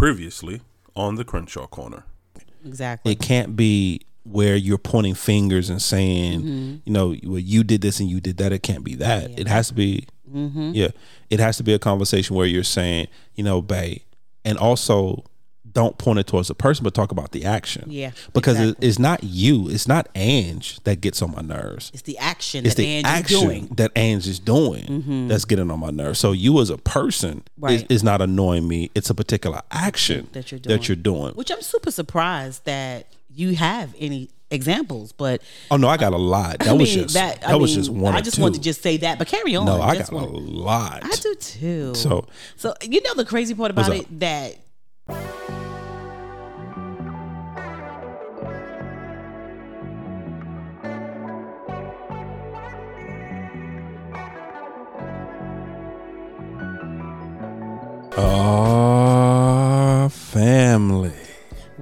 Previously on the Crenshaw Corner. Exactly. It can't be where you're pointing fingers and saying, Mm-hmm. you know, well, you did this and you did that. It can't be that. It has to be, Mm-hmm. yeah, it has to be a conversation where you're saying, you know, babe, and also don't point it towards the person, but talk about the action. Yeah, because it, it's not you, it's not Ange that gets on my nerves. It's the action It's that the Ange action is doing. Mm-hmm. that Ange is doing that's getting on my nerves. So you as a person is, Right. is not annoying me. It's a particular action That you're doing. That you're doing. Which I'm super surprised that you have any examples, but Oh no, I got a lot. That I was mean, just that, that, was mean, just one. I just two. want to just say that, but carry on. no, I Just got a lot. I do too. So- so you know the crazy part about it that Oh, family.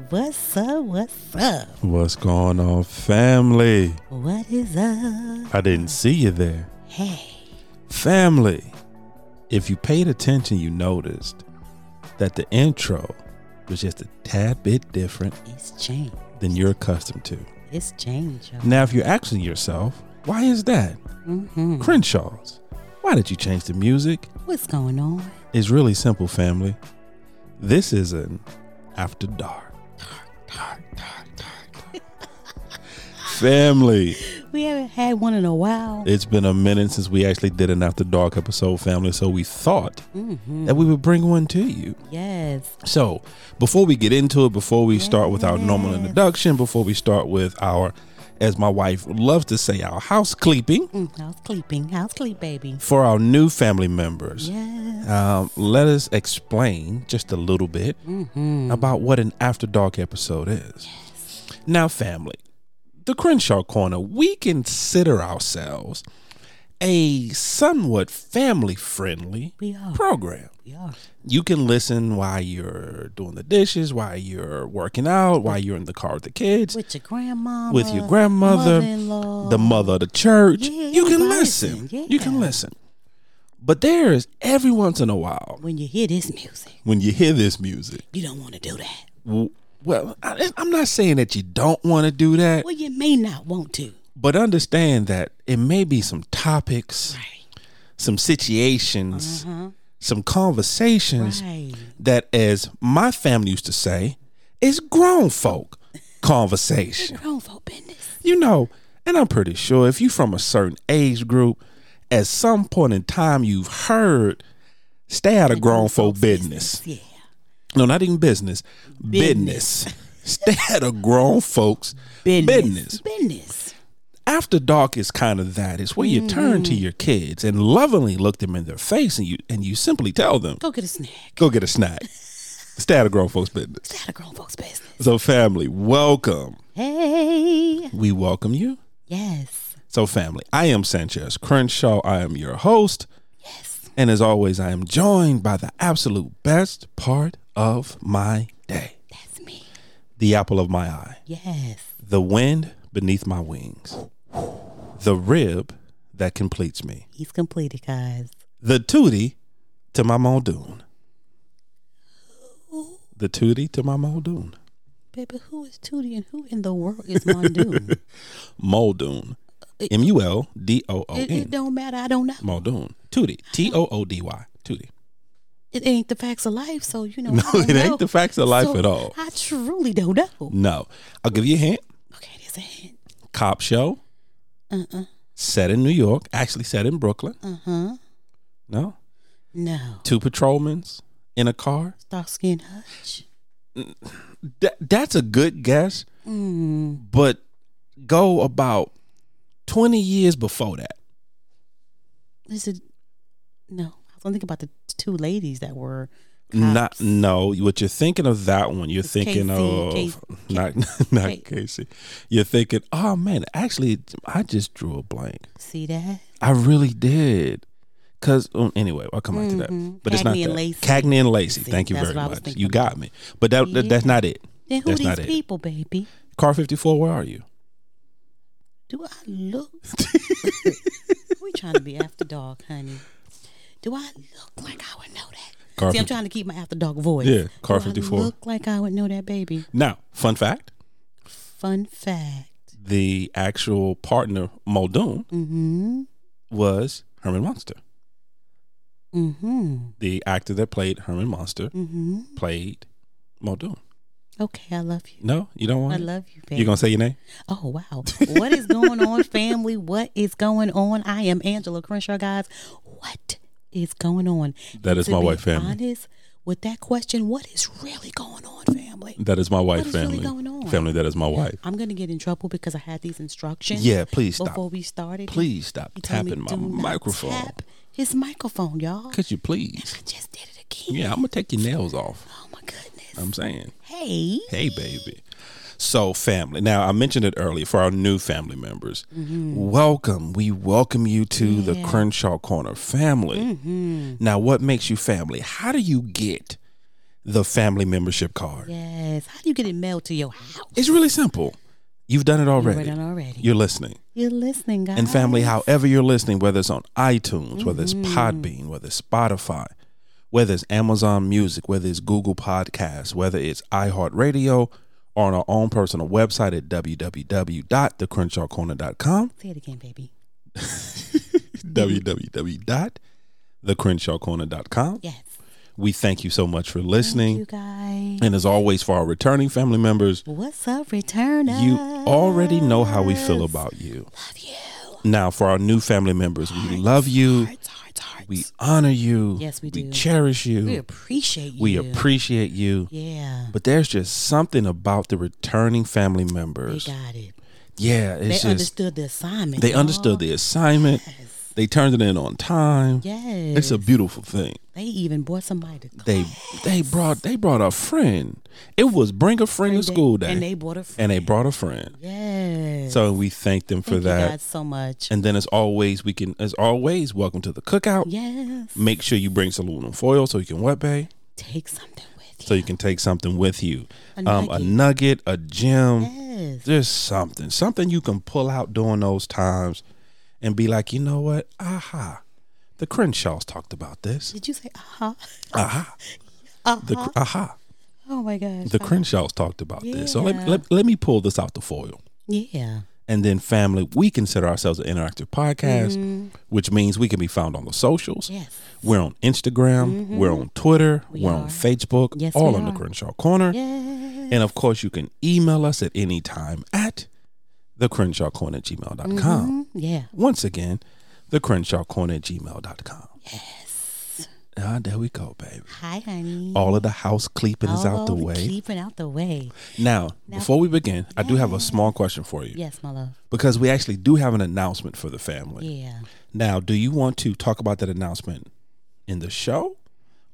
what's up, what's up, What's going on, family? what is up? I didn't see you there. Hey, Family. If you paid attention, you noticed that the intro was just a tad bit different it's changed. than you're accustomed to. It's changed. y'all. Now, if you're asking yourself, why is that? Mhm. Crenshaw's. Why did you change the music? What's going on? It's really simple, family. This is an after dark. family. We haven't had one in a while. It's been a minute since we actually did an after dark episode, family. So we thought that we would bring one to you. Yes. So before we get into it, before we start with our normal introduction, before we start with our, as my wife loves to say, our house cleeping Mm, house sleeping. House sleep, baby. for our new family members. Yes. Um, let us explain just a little bit about what an after dark episode is. Yes. Now, family, the Crenshaw Corner, we consider ourselves a somewhat family friendly program. We are. You can listen while you're doing the dishes, while you're working out, while you're in the car with the kids, With your grandma. with your grandmother, the mother of the church. Yeah, you can listen. listen. You can listen. But there is every once in a while When you hear this music, when you hear this music. you don't want to do that. Well, I, I'm not saying that you don't want to do that, Well, you may not want to. but understand that it may be some topics, Right. some situations, uh-huh. some conversations Right. that, as my family used to say, is grown folk conversation. Grown folk business. You know, and I'm pretty sure if you're from a certain age group, at some point in time you've heard stay out of grown folk business. Yeah. No, not even business. Business. Stay out of grown folks business. Business. After dark is kind of that. It's where you turn to mm-hmm. your kids and lovingly look them in their face and you and you simply tell them, Go get a snack. go get a snack. Stay out of grown folks business. It's out of grown folks' business. So family, welcome. Hey. We welcome you. Yes. So family, I am Sanchez Crenshaw. I am your host. Yes. And as always, I am joined by the absolute best part of my day. That's me. The apple of my eye. Yes. The wind beneath my wings. The rib that completes me. He's completed, guys. The Toody to my Muldoon. The Toody to my Muldoon. Baby, who is Toody and who in the world is Muldoon? Muldoon. M U L D O O it, it don't matter. I don't know. Muldoon. Toody. T O O D Y. Toody. It ain't the facts of life, so you know. No, it ain't the facts of life So, at all. I truly don't know. No. I'll give you a hint. Okay, there's a hint. Cop show. Uh uh. Set in New York. Actually set in Brooklyn. Uh huh. No. No. Two patrolmen in a car. Starsky skin Hutch. That, that's a good guess, Mm. but go about 20 years before that. Is it? No. Was gonna think about the two ladies that were. Not cops. no, what you're thinking of that one. You're It's thinking Casey, of Casey, not not Casey. Casey. You're thinking, oh man, actually, I just drew a blank. See that? I really did. Cause um, anyway, I'll come back to that. Mhm. But it's not Cagney and that. Lacey. Cagney and Lacey. Thank you that's very what I was much. You got me. But that, that- that's not it. Then who That's these not it. people, baby? Car 54, where are you? Do I look? we trying to be after dog, honey. Do I look like I would know that? Car See, I'm trying to keep my after dark voice. Yeah, car Do I 54. look like I would know that baby. Now, fun fact: Fun fact. the actual partner Muldoon Mm-hmm. was Herman Munster. Mm-hmm. The actor that played Herman Munster Mm-hmm. played Muldoon. Okay, I love you. No, you don't want I it? love you, baby. You gonna say your name? Oh wow. What is going on, family? What is going on? I am Angela Crenshaw, guys. What is going on? That is my wife, family. Honest with that question, what is really going on, family? That is my wife, is really family. going on? Family, that is my wife. I'm gonna get in trouble because I had these instructions. Yeah, please stop. Before we started, Please stop told me, tapping my microphone. Tap his microphone, y'all. Could you please? I just did it again. Yeah, I'm gonna take your nails off. Oh my goodness. I'm saying. hey. Hey, baby. So, family. Now, I mentioned it earlier for our new family members. Welcome. We welcome you to the Mm-hmm. Crenshaw Corner family. Mm-hmm. Now, what makes you family? How do you get the family membership card? Yes. How do you get it mailed to your house? It's really simple. You've done it already. done already. You're listening. You're listening, guys. And family, however you're listening, whether it's on iTunes, whether it's Mm-hmm. Podbean, whether it's Spotify, whether it's Amazon Music, whether it's Google Podcasts, whether it's iHeartRadio, or on our own personal website at www.thecrenshawcorner.com, Say it again, baby. www.thecrenshawcorner.com. Yes. We thank you so much for Thank listening. you guys. And as always, for our returning family members, What's up, returners? you already know how we feel about you. Love you. Now, for our new family members, we love you. Hearts, hearts. We honor you. Yes, we We do. cherish you. We appreciate you. We appreciate you. Yeah. But there's just something about the returning family members. They got it. Yeah, They just understood the assignment. they y'all. understood the assignment. Yes. They turned it in on time. Yes. It's a beautiful thing. They even brought somebody to They they brought they brought a friend. It was bring a friend to school day. And they brought a friend. and they brought a friend. Yes. So we thank them for Thank you that. so much. And then as always, we can as always, welcome to the cookout. yes. Make sure you bring some aluminum foil so you can wet bay. Take something with you. So you can take something with you. A um, a nugget, a gem. yes. Just something. Something you can pull out during those times and be like, you know what? Aha. The Crenshaws talked about this. Did you say aha? Aha. Uh-huh. The cr- aha. Oh my gosh. The Crenshaws talked about this. So let, let, let me pull this out the foil. Yeah. And then, family, we consider ourselves an interactive podcast, Mm-hmm. which means we can be found on the socials. Yes. We're on Instagram, we're on Twitter, We are on Facebook, Yes, all on the. Crenshaw Corner. Yes. And of course, you can email us at any time at the Crenshaw Corner at gmail.com. Mhm. Yeah. Once again, the Crenshaw Corner at gmail.com. Yes. Ah, there we go, baby. Hi, honey. All of the house cleeping is out the way. Keeping out the way. Now, Now- before we begin, I do have a small question for you Yes, my love. because we actually do have an announcement for the family. Yeah. Now, do you want to talk about that announcement in the show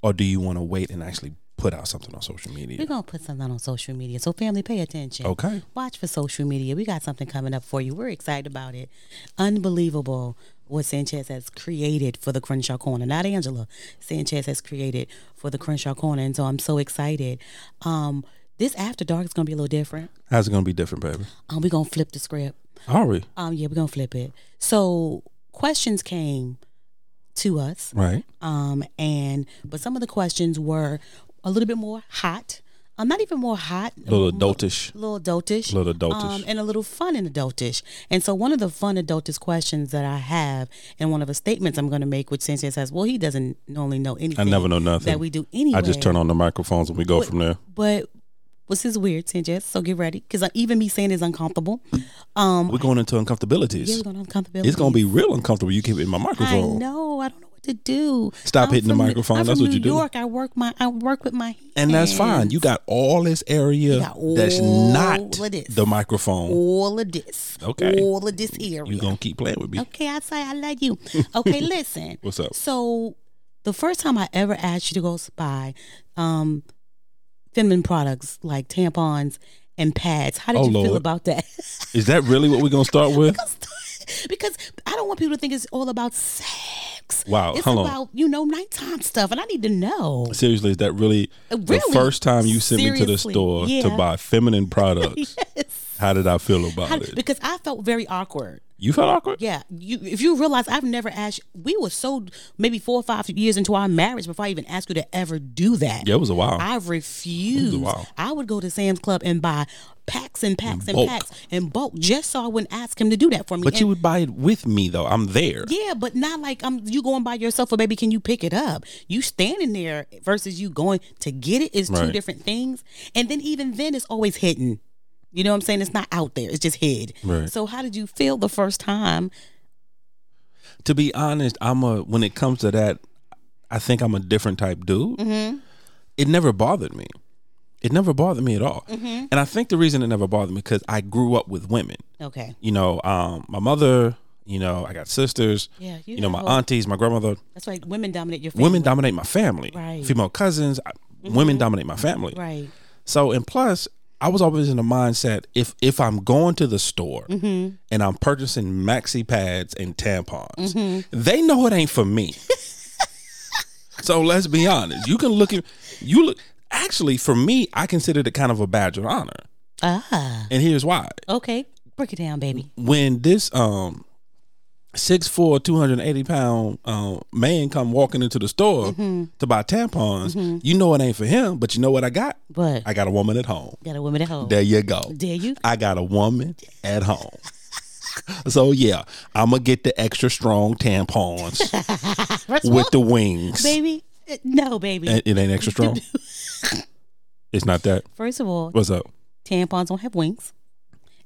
or do you want to wait and actually put out something on social media. We're gonna put something on social media. So family, pay attention. Okay. Watch for social media. We got something coming up for you. We're excited about it. Unbelievable what Sanchez has created for the Crenshaw Corner. Not Angela. Sanchez has created for the Crenshaw Corner. And so I'm so excited. Um, this after dark is gonna be a little different. How's it to be different, baby? Um, we're gonna flip the script. Are we? Um, yeah, we're gonna flip it. So questions came to us. Right. Um, and but some of the questions were a little bit more hot. Um, not even more hot. A little adultish. A little adultish. Little adultish. Um, and a little fun and adultish. And so one of the fun adultish questions that I have and one of the statements I'm going to make, which Sanchez says, well, he doesn't normally know anything. I never know nothing. That we do anyway. I just turn on the microphones and we go But- from there. But this is weird, Sanchez. So get ready. Because even me saying is uncomfortable. Um, We're going into uncomfortabilities. yeah, we're going to uncomfortability. It's going to be real uncomfortable. You keep it in my microphone. I know. I don't know to do. Stop I'm hitting the microphone. That's what you New do. York. I work my. I work with my. Hands. And that's fine. You got all this area got that's not this. the microphone. all of this. Okay. All of this area. You going to keep playing with me. Okay, I say I love you. Okay, listen. What's up? So, the first time I ever asked you to go buy um, feminine products like tampons and pads, how did Oh, you feel about that? Is that really what we're going to start with? because I don't want people to think it's all about sex. Wow, It's hold on. you know, nighttime stuff, and I need to know. Seriously, is that really, Uh, the first time you sent me to the Seriously, store to buy feminine products? Yes. How did I feel about How- it? because I felt very awkward. You felt awkward? Yeah, you if you realize I've never asked. We were so maybe four or five years into our marriage before I even asked you to ever do that. Yeah, it was a while. I refused. while. I would go to Sam's Club and buy packs and packs and packs and bulk just so I wouldn't ask him to do that for me. but you would buy it with me though. I'm there. yeah, but not like I'm you going by yourself or baby, can you pick it up? You standing there versus you going to get it is two Right. different things. And then even then it's always hidden. You know what I'm saying? It's not out there. It's just hid. Right. So how did you feel the first time? To be honest, I'm a when it comes to that, I think I'm a different type dude. Mm-hmm. It never bothered me. It never bothered me at all. Mm-hmm. And I think the reason it never bothered me because I grew up with women. Okay. You know, um, my mother. You know, I got sisters. Yeah, you You, know, my whole- aunties, my grandmother. That's right. Women dominate your family. Women dominate my family. Right. Mm-hmm. Female cousins. I- Women dominate my family. Right. So and plus, I was always in the mindset if if I'm going to the store Mm-hmm. and I'm purchasing maxi pads and tampons, Mm-hmm. they know it ain't for me. so let's be honest. You can look at you look actually for me, I consider it kind of a badge of honor. Ah. And here's why. Okay. Break it down, baby. When this um 6'4", 280 pound um, man come walking into the store Mm-hmm. to buy tampons, you know it ain't for him, but you know what I got? But I got a woman at home. got a woman at home. There you go. Dare you? I got a woman at home. So yeah, I'm gonna get the extra strong tampons with the wings. baby. uh, No, baby. It, it ain't extra strong. it's not that. First of all, What's up? tampons don't have wings,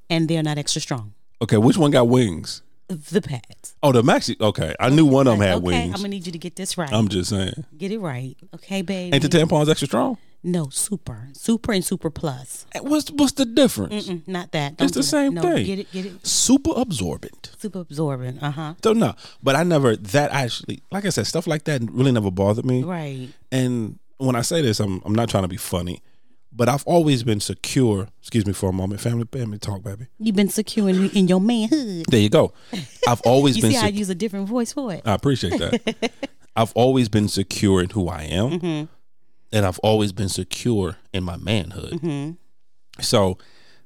and they're not extra strong. Okay, which one got wings? The pads. Oh, the maxi. Okay, I knew one of them had okay, wings. I'm gonna need you to get this right. I'm just saying. get it right, okay, baby. Ain't the tampons extra strong? no, super, super, and super plus. What's what's the difference? Mm, not that. It's Don't the do that. same no, thing. Get it, get it. Super absorbent. Super absorbent. Uh huh. So no, but I never that actually like I said stuff like that really never bothered me. Right. And when I say this, I'm I'm not trying to be funny, but I've always been secure. Excuse me for a moment, family, family talk, baby. You've been secure in, in your manhood. There you go. I've always You been. see, I use a different voice for it. I appreciate that. I've always been secure in who I am, Mm-hmm. and I've always been secure in my manhood. Mm-hmm. So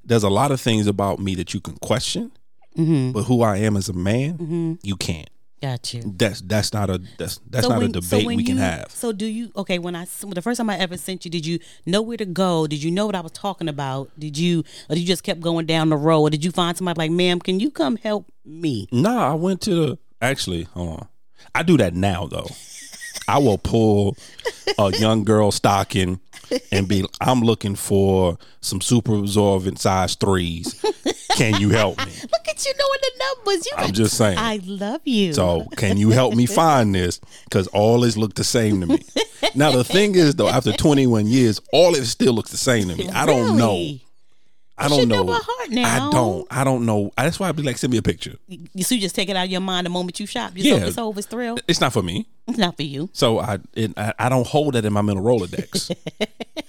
there's a lot of things about me that you can question, Mm-hmm. but who I am as a man, you can't. Got you. That's that's not a that's that's So not when- a debate when we can you- have. So do you? Okay, when I the first time I ever sent you, did you know where to go? Did you know what I was talking about? Did you, or did you just kept going down the road? Or did you find somebody like, "Ma'am, can you come help me?" Nah, I went to the actually. Hold on, I do that now though. I will pull a young girl stocking and be. I'm looking for some super absorbent size threes. Can you help me? Look at you knowing the numbers. You I'm got- just saying. I love you. So can you help me find this? Because all this look the same to me. Now the thing is though, after 21 years, all it still looks the same to me. I don't know. I don't know. know heart now. I don't. I don't know. That's why I'd be like, send me a picture. You, so you just take it out of your mind the moment you shop. You're Yeah. so, it's over, it's thrilled. It's not for me. It's not for you. So I it, I, I don't hold that in my mental Rolodex.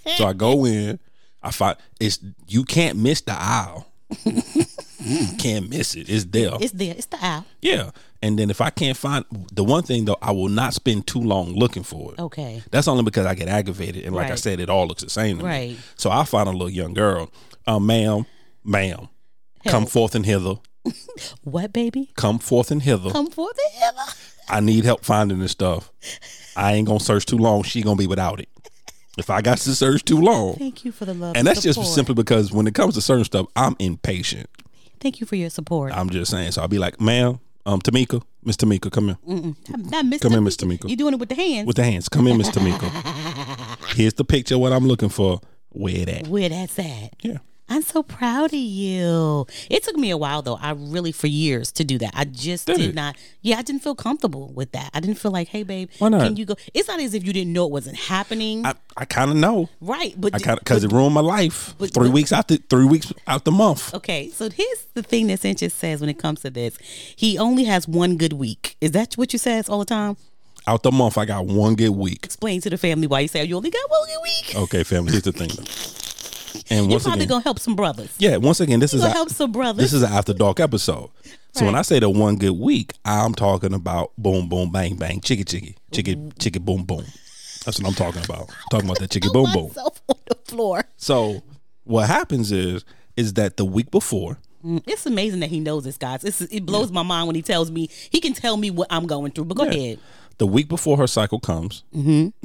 so I go in, I find it's you can't miss the aisle. you can't miss it. It's there. It's there. It's the aisle. yeah. And then if I can't find the one thing though, I will not spend too long looking for it. Okay. That's only because I get aggravated and like I said, it all looks the same to me. Right. me. So I find a little young girl, uh, ma'am, ma'am, come forth and hither. What, baby? Come forth and hither. Come forth and hither. I need help finding this stuff. I ain't gonna search too long. She gonna be without it. If I got to search too long, Thank you for the love. and that's support. just simply because when it comes to certain stuff, I'm impatient. Thank you for your support. I'm just saying. So I'll be like, "Ma'am, um, Tamika, Miss Tamika, come here not Miss Come here, Tamika. Miss Tamika. You doing it with the hands? with the hands. Come in, Miss Tamika. Here's the picture. What I'm looking for. Where that? Where that's at. Yeah. I'm so proud of you. It took me a while though. I really for years to do that. I just Did did, not. Yeah, I didn't feel comfortable with that. I didn't feel like, hey, babe, Why not? can you go? It's not as if you didn't know it wasn't happening, I, I kind of know. right? But I kind of because it ruined my life. but- three but- weeks out the three weeks out the month. Okay, so here's the thing that Sanchez says when it comes to this. He only has one good week. Is that what you says all the time? Out the month, I got one good week. Explain to the family why you say you only got one good week. Okay, family. Here's the thing. And You're once probably again, gonna help some brothers. yeah. Once again, this You is a- help some brothers. This is an after dark episode. So when I say the one good week, I'm talking about boom, boom, bang, bang, chicky, chicky, chicky, chicky, boom, boom. That's what I'm talking about. talking about that chicky, boom, boom. on the floor. So what happens is is that the week before, Mm, It's amazing that he knows this, guys. It's, it blows my mind when he tells me he can tell me what I'm going through. But go Yeah. ahead. the week before her cycle comes,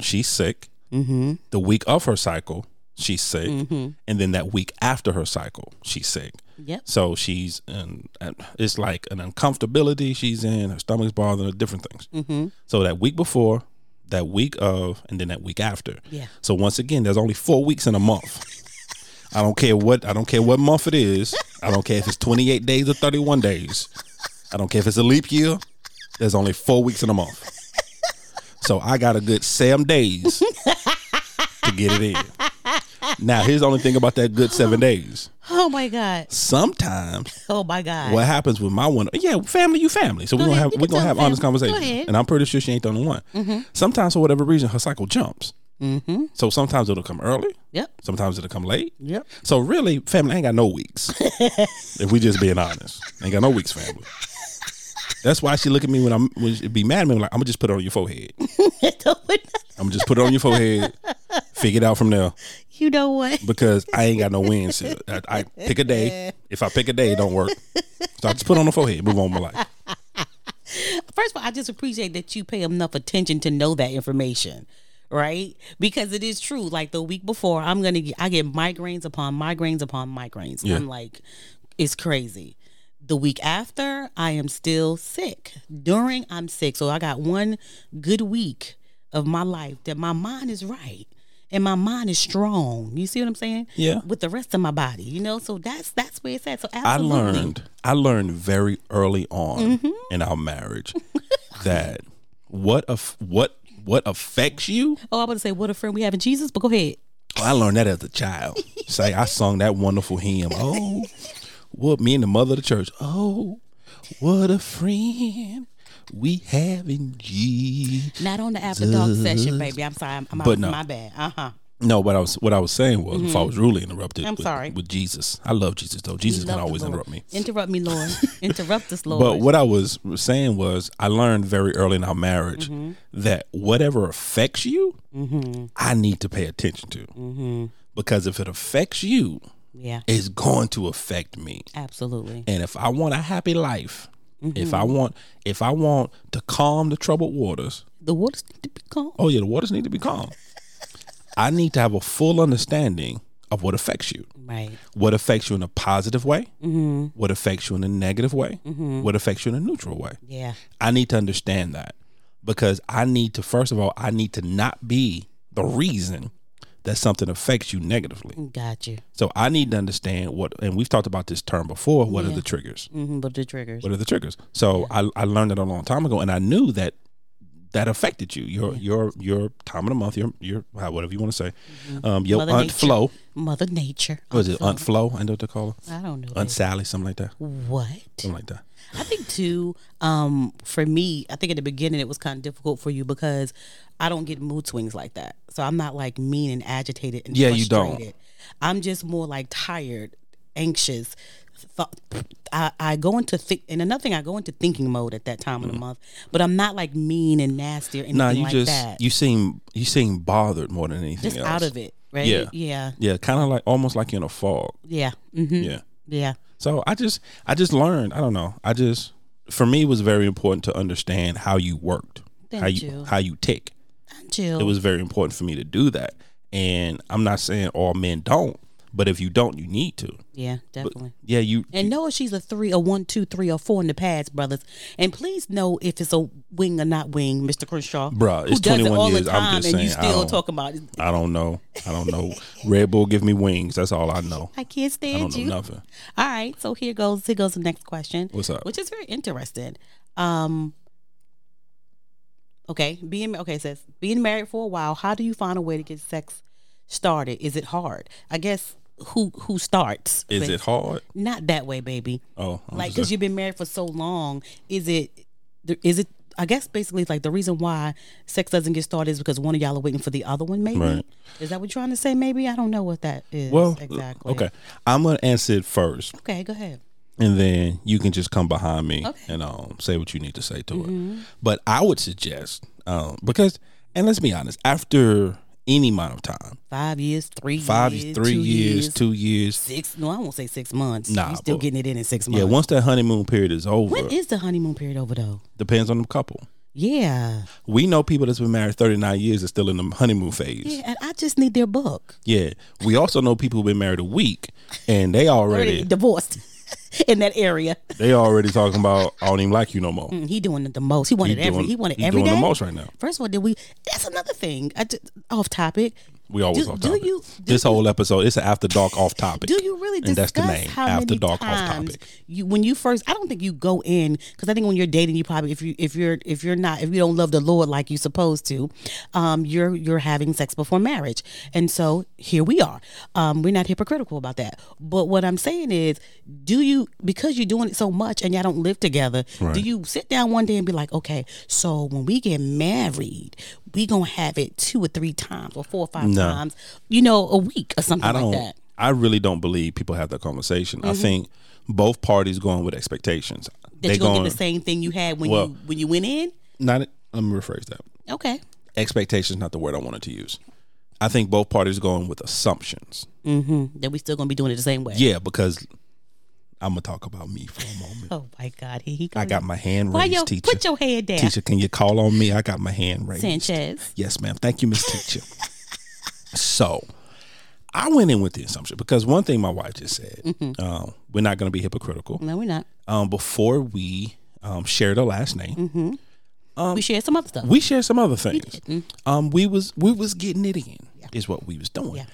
she's sick. The week of her cycle, she's sick, and then that week after her cycle, she's sick. Yep. So she's in, and it's like an uncomfortability she's in. Her stomach's bothering her, different things. Mm-hmm. So that week before, that week of, and then that week after. Yeah. So once again, there's only four weeks in a month. I don't care what I don't care what month it is. I don't care if it's 28 days or 31 days. I don't care if it's a leap year. There's only four weeks in a month. So I got a good seven days to get it in. Now here's the only thing about that good seven days. Oh my God. Sometimes Oh my God. what happens with my one yeah family you family. So we're Go gonna have we're gonna have honest conversation and i'm pretty sure she ain't the only one. Sometimes for whatever reason her cycle jumps. Mm-hmm. so sometimes it'll come early. Yep. sometimes it'll come late. Yep. so really family ain't got no weeks. If we just being honest. Ain't got no weeks family that's why she look at me when i'm when she be mad at me like i'm gonna just put it on your forehead i'm gonna just put it on your forehead figure it out from there you know what? because I ain't got no wins. I, I pick a day. If I pick a day, it don't work. So I just put it on the forehead, move on with my life. First of all, I just appreciate that you pay enough attention to know that information, right? Because it is true. Like the week before, I'm gonna get I get migraines upon migraines upon migraines. Yeah. I'm like, it's crazy. The week after, I am still sick. During, I'm sick. So I got one good week of my life that my mind is right. And my mind is strong. You see what I'm saying? Yeah. With the rest of my body, you know. So that's that's where it's at. So I learned. I learned very early on Mm-hmm. in our marriage that what what what affects you. Oh, I want to say what a friend we have in Jesus. But go ahead. I learned that as a child. Say I sung that wonderful hymn. Oh, what me and the mother of the church. Oh, what a friend we have in Jesus. Not on the after dark session, baby. I'm sorry. I'm, I'm But no. my bad. Uh huh. No, what I was what I was saying was if I was rudely interrupted. Mm-hmm. I'm with, sorry. with Jesus. I love Jesus though. Jesus can always interrupt me. Interrupt me, Lord. Interrupt us, Lord. But what I was saying was, I learned very early in our marriage Mm-hmm. that whatever affects you, I need to pay attention to. Because if it affects you, yeah, it's going to affect me. absolutely. And if I want a happy life, if Mm-hmm. I want, if I want to calm the troubled waters, The waters need to be calm. oh yeah, the waters need to be calm. I need to have a full understanding of what affects you. Right. What affects you in a positive way, Mm-hmm. what affects you in a negative way, what affects you in a neutral way. Yeah. I need to understand that because I need to, first of all, I need to not be the reason that something affects you negatively. Got you. So I need to understand what, and we've talked about this term before. What are the triggers? Mm-hmm, but the triggers. What are the triggers? So I, I learned it a long time ago, and I knew that that affected you. Your your your time of the month, your your whatever you want to say, um, your Mother aunt Nature. Flo. Mother Nature. What is it? Aunt Flo? I know what they call her. I don't know. Aunt that. Sally, something like that. What? Something like that. I think too, um, for me, I think at the beginning it was kind of difficult for you because I don't get mood swings like that. So I'm not like mean and agitated and Yeah, you don't. I'm just more like tired, anxious. I, I go into think and another thing I go into thinking mode at that time of the month, but I'm not like mean and nasty or anything Nah, you like just that. you seem you seem bothered more than anything just else. out of it, right? Yeah. yeah, Yeah, kind of like almost like you're in a fog. yeah, hmm Yeah. Yeah. So I just I just learned. I don't know. I just for me it was very important to understand how you worked, how you you. how you tick. Chill. It was very important for me to do that. And I'm not saying all men don't, but if you don't, you need to. yeah, definitely. Yeah, you. And know if she's a three, a one, two, three, or four in the pads, brothers. And please know if it's a wing or not wing, Mr. Crenshaw. Bruh, who it's does it 21 all years. the I'm just and you still talking about it. I don't know. I don't know. Red Bull give me wings. That's all I know. I can't I stand don't know you. nothing. All right, so here goes here goes the next question. What's up? Which is very interesting. Um Okay, being okay it says being married for a while, how do you find a way to get sex started? Is it hard? I guess who who starts? Is but it hard? not that way, baby. Oh, I'm like because you've been married for so long is it is it i guess basically it's like the reason why sex doesn't get started is because one of y'all are waiting for the other one maybe Right. is that what you're trying to say maybe i don't know what that is well, exactly Okay, I'm gonna answer it first, okay go ahead and then you can just come behind me Okay. Mm-hmm. and um, say what you need to say to it. But I would suggest um, because, and let's be honest, after any amount of time. Five years, three Five, years, three two years, two years. six. No, I won't say six months. Nah, you still but- getting it in in six months. Yeah, once that honeymoon period is over, when is the honeymoon period over though? depends on the couple. Yeah, We know people that's been married 39 years is still in the honeymoon phase. yeah, and I just need their book. Yeah. We also know people who've been married a week and they already divorced in that area. they already talking about I don't even like you no more. Mm, He doing the most. He wanted He every. doing- he wanted he every doing the most right now. First of all, did we? That's another thing. I just, off topic. We always Do- off do you- do this whole episode, it's an after dark off topic. Do you really And discuss that's the name. how after many dark off times topic. you when you first? I don't think you go in because I think when you're dating, you probably if you if you're if you're not if you don't love the Lord like you're supposed to, um, you're you're having sex before marriage, and so here we are. Um, we're not hypocritical about that. But what I'm saying is, do you because you're doing it so much and y'all don't live together? Do you sit down one day and be like, okay, so when we get married, we gonna have it two or three times or four or five No. Times, you know, a week or something I don't like that. Mm-hmm. I really don't believe people have that conversation. I think both parties going with expectations. that They you're gonna going get the same thing you had when Well- you when you went in. not let me rephrase that. Okay. Expectations not the word I wanted to use. I think both parties going with assumptions. Mm-hmm. That we still gonna be doing it the same way. Yeah, because I'm gonna talk about me for a moment. Oh my God, he, he I got my hand Why raised, yo? teacher. Put your head down, Teacher, can you call on me? I got my hand raised. Sanchez. Yes, ma'am. Thank you, Miss Teacher. So I went in with the assumption because one thing my wife just said, Mm-hmm. um, we're not going to be hypocritical. No, we're not. Um, before we um, shared a last name, we share some other stuff. we shared some other things. Um, we was we was getting it in, is what we was doing, Yeah.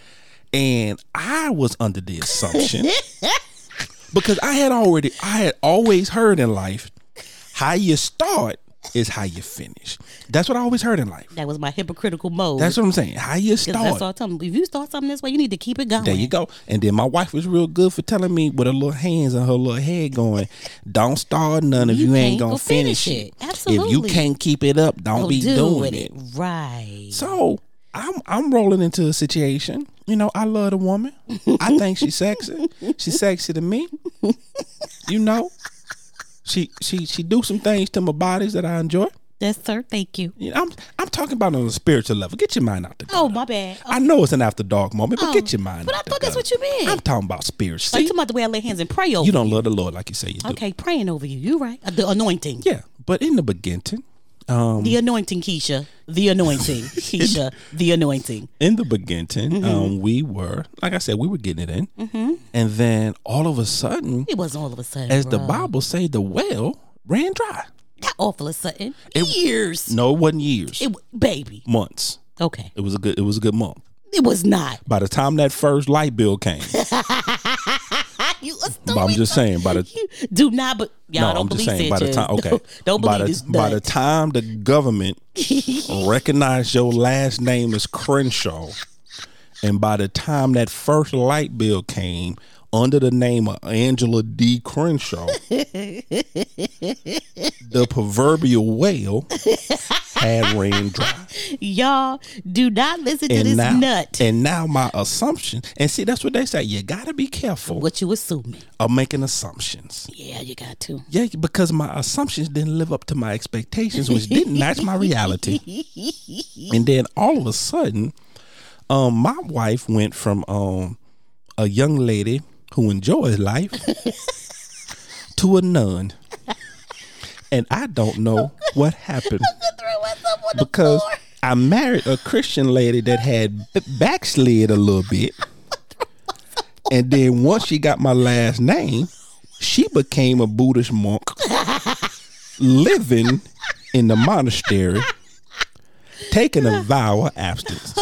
and I was under the assumption because I had already I had always heard in life how you start is how you finish. That's what I always heard in life. that was my hypocritical mode. That's what I'm saying. How you start. That's all I'm. If you start something this way, you need to keep it going. There you go. And then my wife was real good for telling me with her little hands and her little head going, "Don't start none if You you, ain't gonna finish, finish it. it. If you can't keep it up, don't Go be do doing it. it. Right. So I'm I'm rolling into a situation. You know, I love the woman. I think she's sexy. She's sexy to me. You know, she she she do some things to my bodies that I enjoy. Yes, sir. Thank you. You know, I'm I'm talking about on a spiritual level. Get your mind out the gutter. Oh, my bad. Oh, I know it's an after dark moment, but Oh, get your mind. but out I the thought that's gutter. what you meant. I'm talking about spirit. are you See, talking about the way I lay hands and pray over you don't love the Lord like you say you do. Okay, praying over you. You right. Uh, The anointing. Yeah, but in the beginning, um, The anointing, Keisha. The anointing, Keisha. The anointing. in the beginning, Mm-hmm. um, we were like I said, we were getting it in, and then all of a sudden, It wasn't all of a sudden. as the. Bible say, the well ran dry. Not all of a sudden. Years. No, it wasn't years, It, baby. months. Okay. It was a good. It was a good month. It was not. By the time that first light bill came, You but I'm just saying. By the do not, but y'all no, don't I'm believe just saying. By the time, okay, Don't, don't by believe the, this. by the time the government recognized your last name as Crenshaw, and by the time that first light bill came under the name of Angela D. Crenshaw, the proverbial whale had ran dry. Y'all do not listen to this now, nut. and now my assumption, and see, that's what they say. You got to be careful what you assuming? of making assumptions. Yeah, you got to. Yeah, because my assumptions didn't live up to my expectations, which didn't match my reality. And then all of a sudden, um, my wife went from um a young lady who enjoys life to a nun. And I don't know what happened Throw myself on the because. I married a Christian lady that had backslid a little bit. And then once she got my last name, she became a Buddhist monk living in the monastery, taking a vow of abstinence.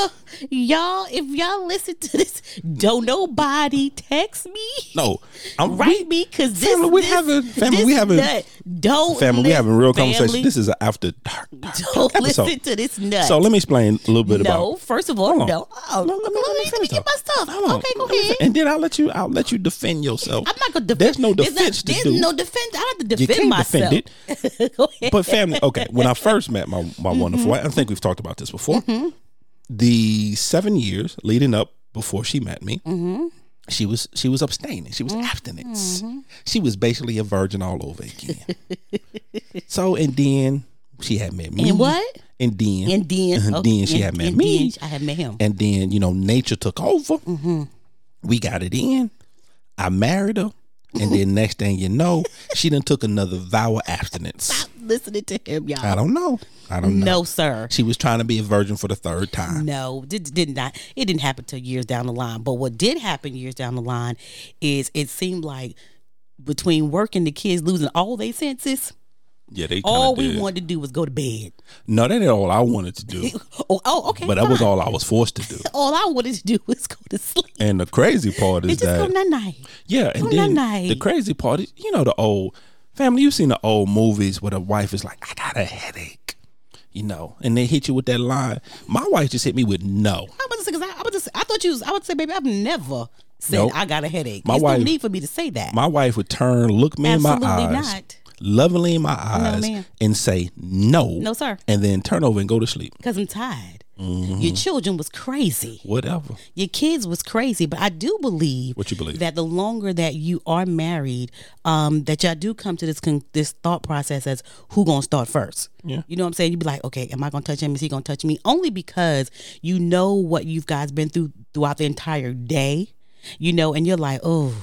Y'all, if y'all listen to this, don't nobody text me. No, I'm Write me because this, Family, we this, having- family, we having- nut. Don't family. We having real family, conversation. This is an after dark, dark, Don't episode. listen to this nut. So let me explain a little bit about. no, first of all, no. Oh, No, let me, let me finish get my stuff. Okay, go ahead. And then I'll let you. I'll let you defend yourself. I'm not gonna defend. There's no there's not- defense to There's no defense. I don't have to You defend can't defend it. Go ahead. But family, okay. When I first met my my wonderful I think we've talked about this before. Mm-hmm. The seven years leading up before she met me, Mm-hmm. she was she was abstaining. She was abstinence. She was basically a virgin all over again. so and then she had met me. And what? and then And then, and okay, then she and- had met me, then I had met him. and then you know nature took over. Mm-hmm. We got it in. I married her, and then next thing you know, she done took another vow of abstinence. Listening to him, y'all. I don't know. I don't know. No, sir. She was trying to be a virgin for the third time. No, did, did not. It didn't happen till years down the line. But what did happen years down the line is it seemed like between work and the kids losing all their senses, Yeah, they. all we did. wanted to do was go to bed. No, that ain't all I wanted to do. Oh, oh okay. But that was all I was forced to do. All I wanted to do was go to sleep. And the crazy part And is that night night. yeah, and go then night-night. the crazy part is you know the old family. You've seen the old movies where the wife is like, "I got a headache," you know, and they hit you with that line. My wife just hit me with no. I was just, I, I was just, I thought you was, I would say, baby, I've never said Nope. I got a headache. My There's wife- no need for me to say that. My wife would turn, look me in my eyes, not. lovingly in my eyes, ma'am. and say no, No, sir. and then turn over and go to sleep. Because I'm tired. Mm-hmm. Your children was crazy. Whatever. Your kids was crazy, but I do believe What you believe? that the longer that you are married, um, that y'all do come to this con- this thought process as who gonna start first. Yeah. You know what I'm saying? You be like, okay, am I gonna touch him? Is he gonna touch me? Only because you know what you've guys been through throughout the entire day. You know, and you're like, oh,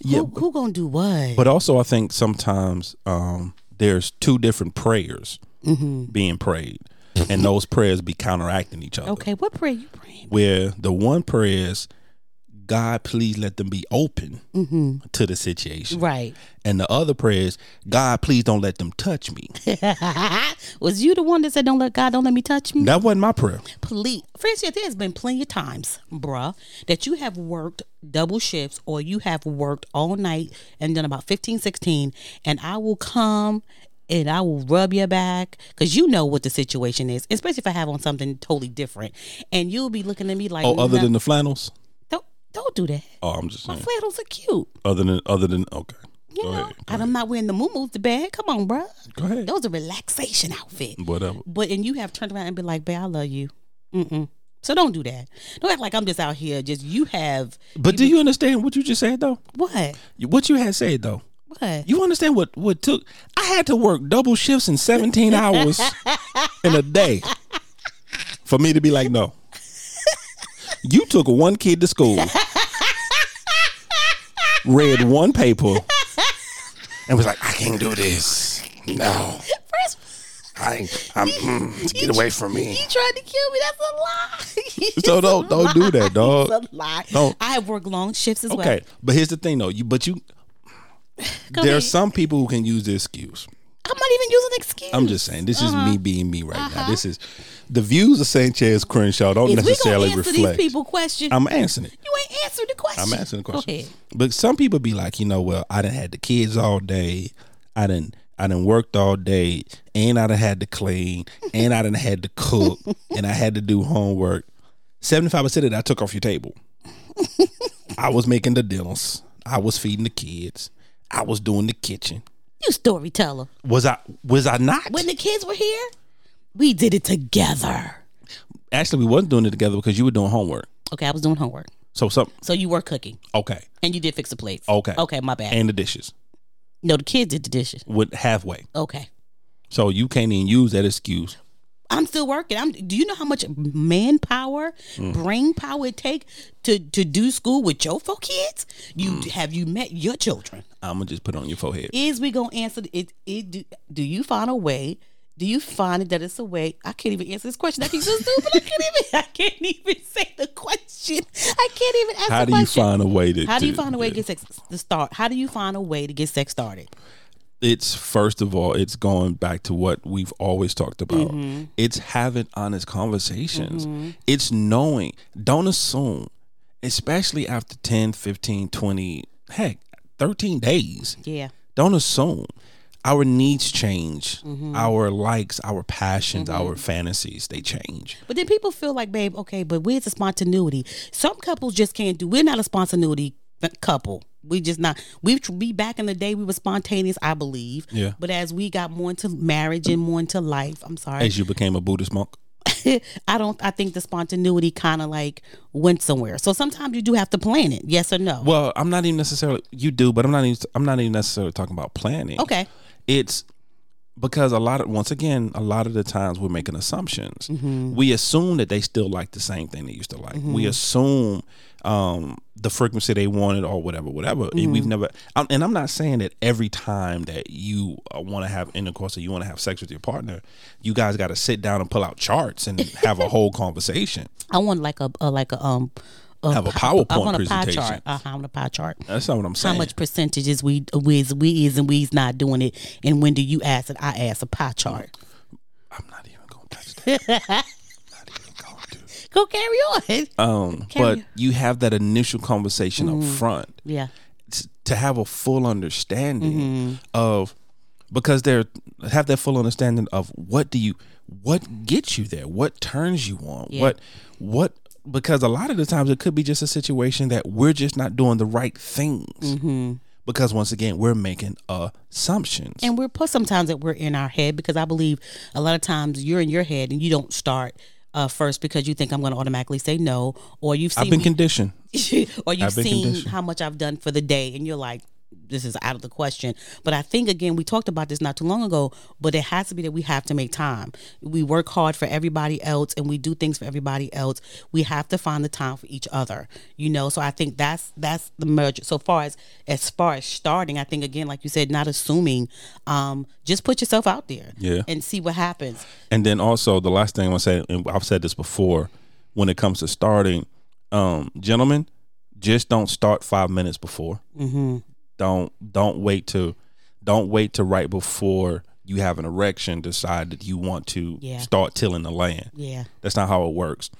Yeah, who, who gonna do what? But also, I think sometimes um, there's two different prayers Mm-hmm. being prayed, and those prayers be counteracting each other. okay, what prayer you praying? Where the one prayer is, God, please let them be open to the situation. Mm-hmm. Right. And the other prayer is, God, please don't let them touch me. Was you the one that said, "Don't let God, don't let me touch me"? that wasn't my prayer. please, Francia, there's been plenty of times, bruh, that you have worked double shifts or you have worked all night and done about 15, 16, and I will come and I will rub your back because you know what the situation is, especially if I have on something totally different. And you'll be looking at me like, Oh, other "Nah, than the flannels? don't, don't do that. Oh, I'm just saying. My flannels are cute. Other than, other than, okay. You Go know, ahead. I'm not wearing the moo to bed. Come on, bro. Go ahead. Those are relaxation outfit. Whatever. But and you have turned around and been like, "Babe, I love you." Mm-mm. So don't do that. Don't act like I'm just out here. Just you have But do you understand what you just said, though? what? What you had said, though? What? You understand what what took? I had to work double shifts in 17 hours in a day for me to be like, no. You took one kid to school, read one paper, and was like, I can't do this. No, First, I, I'm mm, get away from me. He tried to kill me. That's a lie. So don't don't do that, dog. That's a lie. Don't. I have worked long shifts as well. Okay, but here's the thing, though. You but you Go there are some people who can use the excuse. I'm not even using excuse. I'm just saying, this Uh-huh. is me being me right now. This is the views of Sanchez Crenshaw don't we gonna necessarily answer reflect. these people question, I'm answering it. you ain't answered the question. I'm answering the question. But some people be like, you know, well, I didn't had the kids all day. I didn't. I didn't worked all day, and I done had to clean, and I done had to cook, and I had to do homework. Seventy five percent of that I took off your table. I was making the dinners. I was feeding the kids. I was doing the kitchen. You storyteller. Was I? Was I not? When the kids were here, we did it together. Actually, we wasn't doing it together because you were doing homework. Okay, I was doing homework. So some So you were cooking okay, and you did fix the plates. okay, Okay, my bad. and the dishes no, the kids did the dishes. went halfway. Okay. So you can't even use that excuse. I'm still working. I'm do you know how much manpower, Mm. brain power it take to to do school with your four kids? You Mm. have you met your children? I'm gonna just put it on your forehead. Is we gonna answer it it do, do you find a way? Do you find it that it's a way? I can't even answer this question. I keep so stupid. I can't even I can't even say the question. I can't even ask How the do you question. find a way to? How do you find a way to get sex to start? How do you find a way to get sex started? It's first of all, it's going back to what we've always talked about. Mm-hmm. It's having honest conversations. It's knowing. Don't assume, especially after 10, 15, 20, heck, 13 days. Yeah. don't assume our needs change Mm-hmm. our likes our passions our fantasies they change But then people feel like, babe, okay, but where's the spontaneity? Some couples just can't do. We're not a spontaneity couple. We just not. We we back in the day we were spontaneous, I believe. Yeah. But as we got more into marriage and more into life, I'm sorry, as you became a buddhist monk I don't. I think the spontaneity kind of like went somewhere. So sometimes you do have to plan it. Yes or no? well i'm not even necessarily you do but i'm not even i'm not even necessarily talking about planning okay. it's because a lot of once again, a lot of the times we're making assumptions. Mm-hmm. We assume that they still like the same thing they used to like. We assume um, the frequency they wanted or whatever, whatever. Mm-hmm. We've never, I'm, and I'm not saying that every time that you uh, want to have intercourse or you want to have sex with your partner, you guys got to sit down and pull out charts and have a whole conversation. I want like a, a like a um. Have a pie- PowerPoint I want a pie presentation. chart. Uh, I want a pie chart. That's not what I'm saying. How much percentage is we is we is and we's not doing it, and when do you ask it? I ask a pie chart. I'm not even gonna touch that. not even. Go carry on. Um, Carry but you have that initial conversation up front. yeah. t- to have a full understanding Mm-hmm. of because they're have that full understanding of what do you what gets you there what turns you on Yeah. what what because a lot of the times it could be just a situation that we're just not doing the right things. Mm-hmm. because once again we're making assumptions. And we're plus sometimes that we're in our head because I believe a lot of times you're in your head and you don't start uh, first because you think I'm going to automatically say no, or you've seen i've been me- conditioned. Or you've seen how much I've done for the day, and you're like, this is out of the question. But I think again, we talked about this not too long ago, but it has to be that we have to make time. We work hard for everybody else, and we do things for everybody else. We have to find the time for each other, you know. So I think that's that's the merge. So far as as far as starting, I think again, like you said, not assuming, um, just put yourself out there, Yeah. and see what happens. And then also the last thing I want to say, and I've said this before, when it comes to starting, um, gentlemen, just don't start five minutes before. Mm-hmm. Don't don't wait to don't wait to right before you have an erection decide that you want to Yeah. start tilling the land. Yeah, That's not how it works.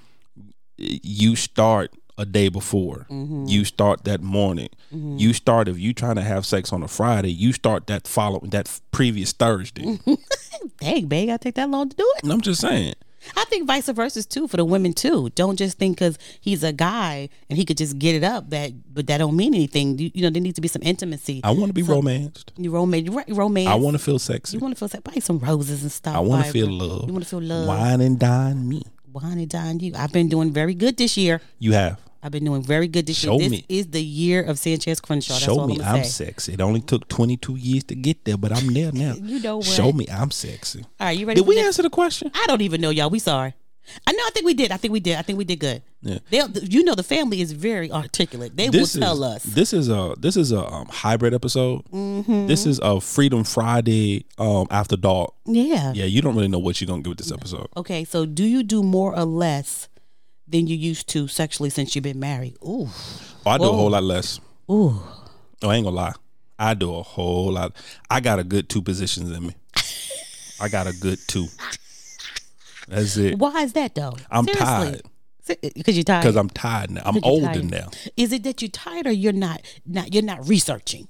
You start a day before. Mm-hmm. You start that morning. You start if you trying to have sex on a Friday. You start that following that previous Thursday. dang, babe, I take that long to do it. And I'm just saying. I think vice versa too for the women too. Don't just think because he's a guy and he could just get it up that, but that don't mean anything. You, you know, there needs to be some intimacy. I want to be romanced. you romance, romance. I want to feel sexy. You want to feel sexy. buy some roses and stuff. I want to feel love. You want to feel love. Wine and dine me. Wine and dine you. I've been doing very good this year. You have. I've been doing very good this Show year. This me. is the year of Sanchez Crenshaw. That's Show me I'm, I'm sexy. It only took 22 years to get there, but I'm there now. You know what? Show me I'm sexy. All right, you ready? Did we next? answer the question? I don't even know, y'all. We sorry. I know. I think we did. I think we did. I think we did good. Yeah. They'll, you know, the family is very articulate. They will tell is, us. This is a this is a um, hybrid episode. Mm-hmm. This is a Freedom Friday um, after dark. yeah. Yeah, you don't really know what you're gonna get with this episode. Okay, so do you do more or less than you used to sexually since you've been married? Ooh, Oh, I do a whole lot less. ooh. Oh, I ain't gonna lie. I do a whole lot. I got a good two positions in me. I got a good two. That's it. Why is that though? I'm tired. Because you're tired. Because I'm tired now. I'm older tired. now. Is it that you're tired or you're not? Not you're not researching?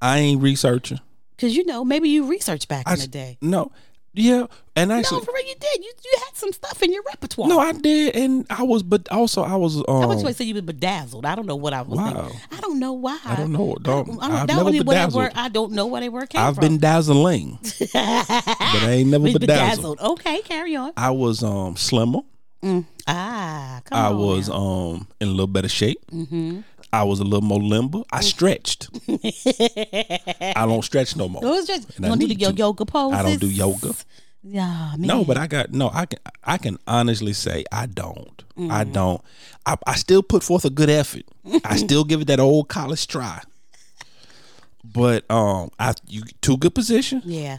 I ain't researching. Because you know maybe you researched back I in the day. No. Yeah. And I No, for real, you did. You you had some stuff in your repertoire. No, I did, and I was, but also I was. Um, I to say you were bedazzled. I don't know what I was Wow. thinking. I don't know why. I don't know. Don't- I don't, I've never bedazzled. word. I don't know where they word came I've from. been dazzling, but I ain't never Been bedazzled. Okay, carry on. I was um slimmer. Ah, come on. I on. was now. um in a little better shape. I was a little more limber. I stretched. I don't stretch no more. It was just you I want to do the yoga poses. I don't do yoga. Yeah, man. No, but I got no. I can I can honestly say I don't. I Mm. don't. I, I still put forth a good effort. I still give it that old college try. But um, I you two good positions, yeah.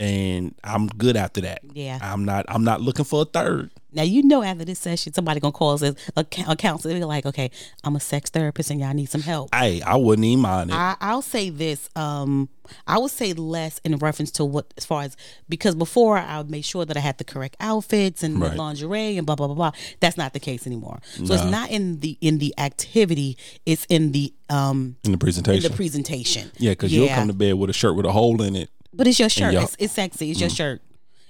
And I'm good after that. Yeah. I'm not. I'm not looking for a third. Now you know after this session, somebody gonna call us a, a counselor. They're like, okay, I'm a sex therapist, and y'all need some help. Hey, I wouldn't even mind it. I, I'll say this. Um, I would say less in reference to what, as far as because before I would make sure that I had the correct outfits and Right. the lingerie and blah blah blah blah. That's not the case anymore. So it's not in the in the activity. It's in the um in the in presentation. the presentation. yeah, because you'll come to bed with a shirt with a hole in it. But it's your shirt. It's, it's sexy. It's your mm. shirt.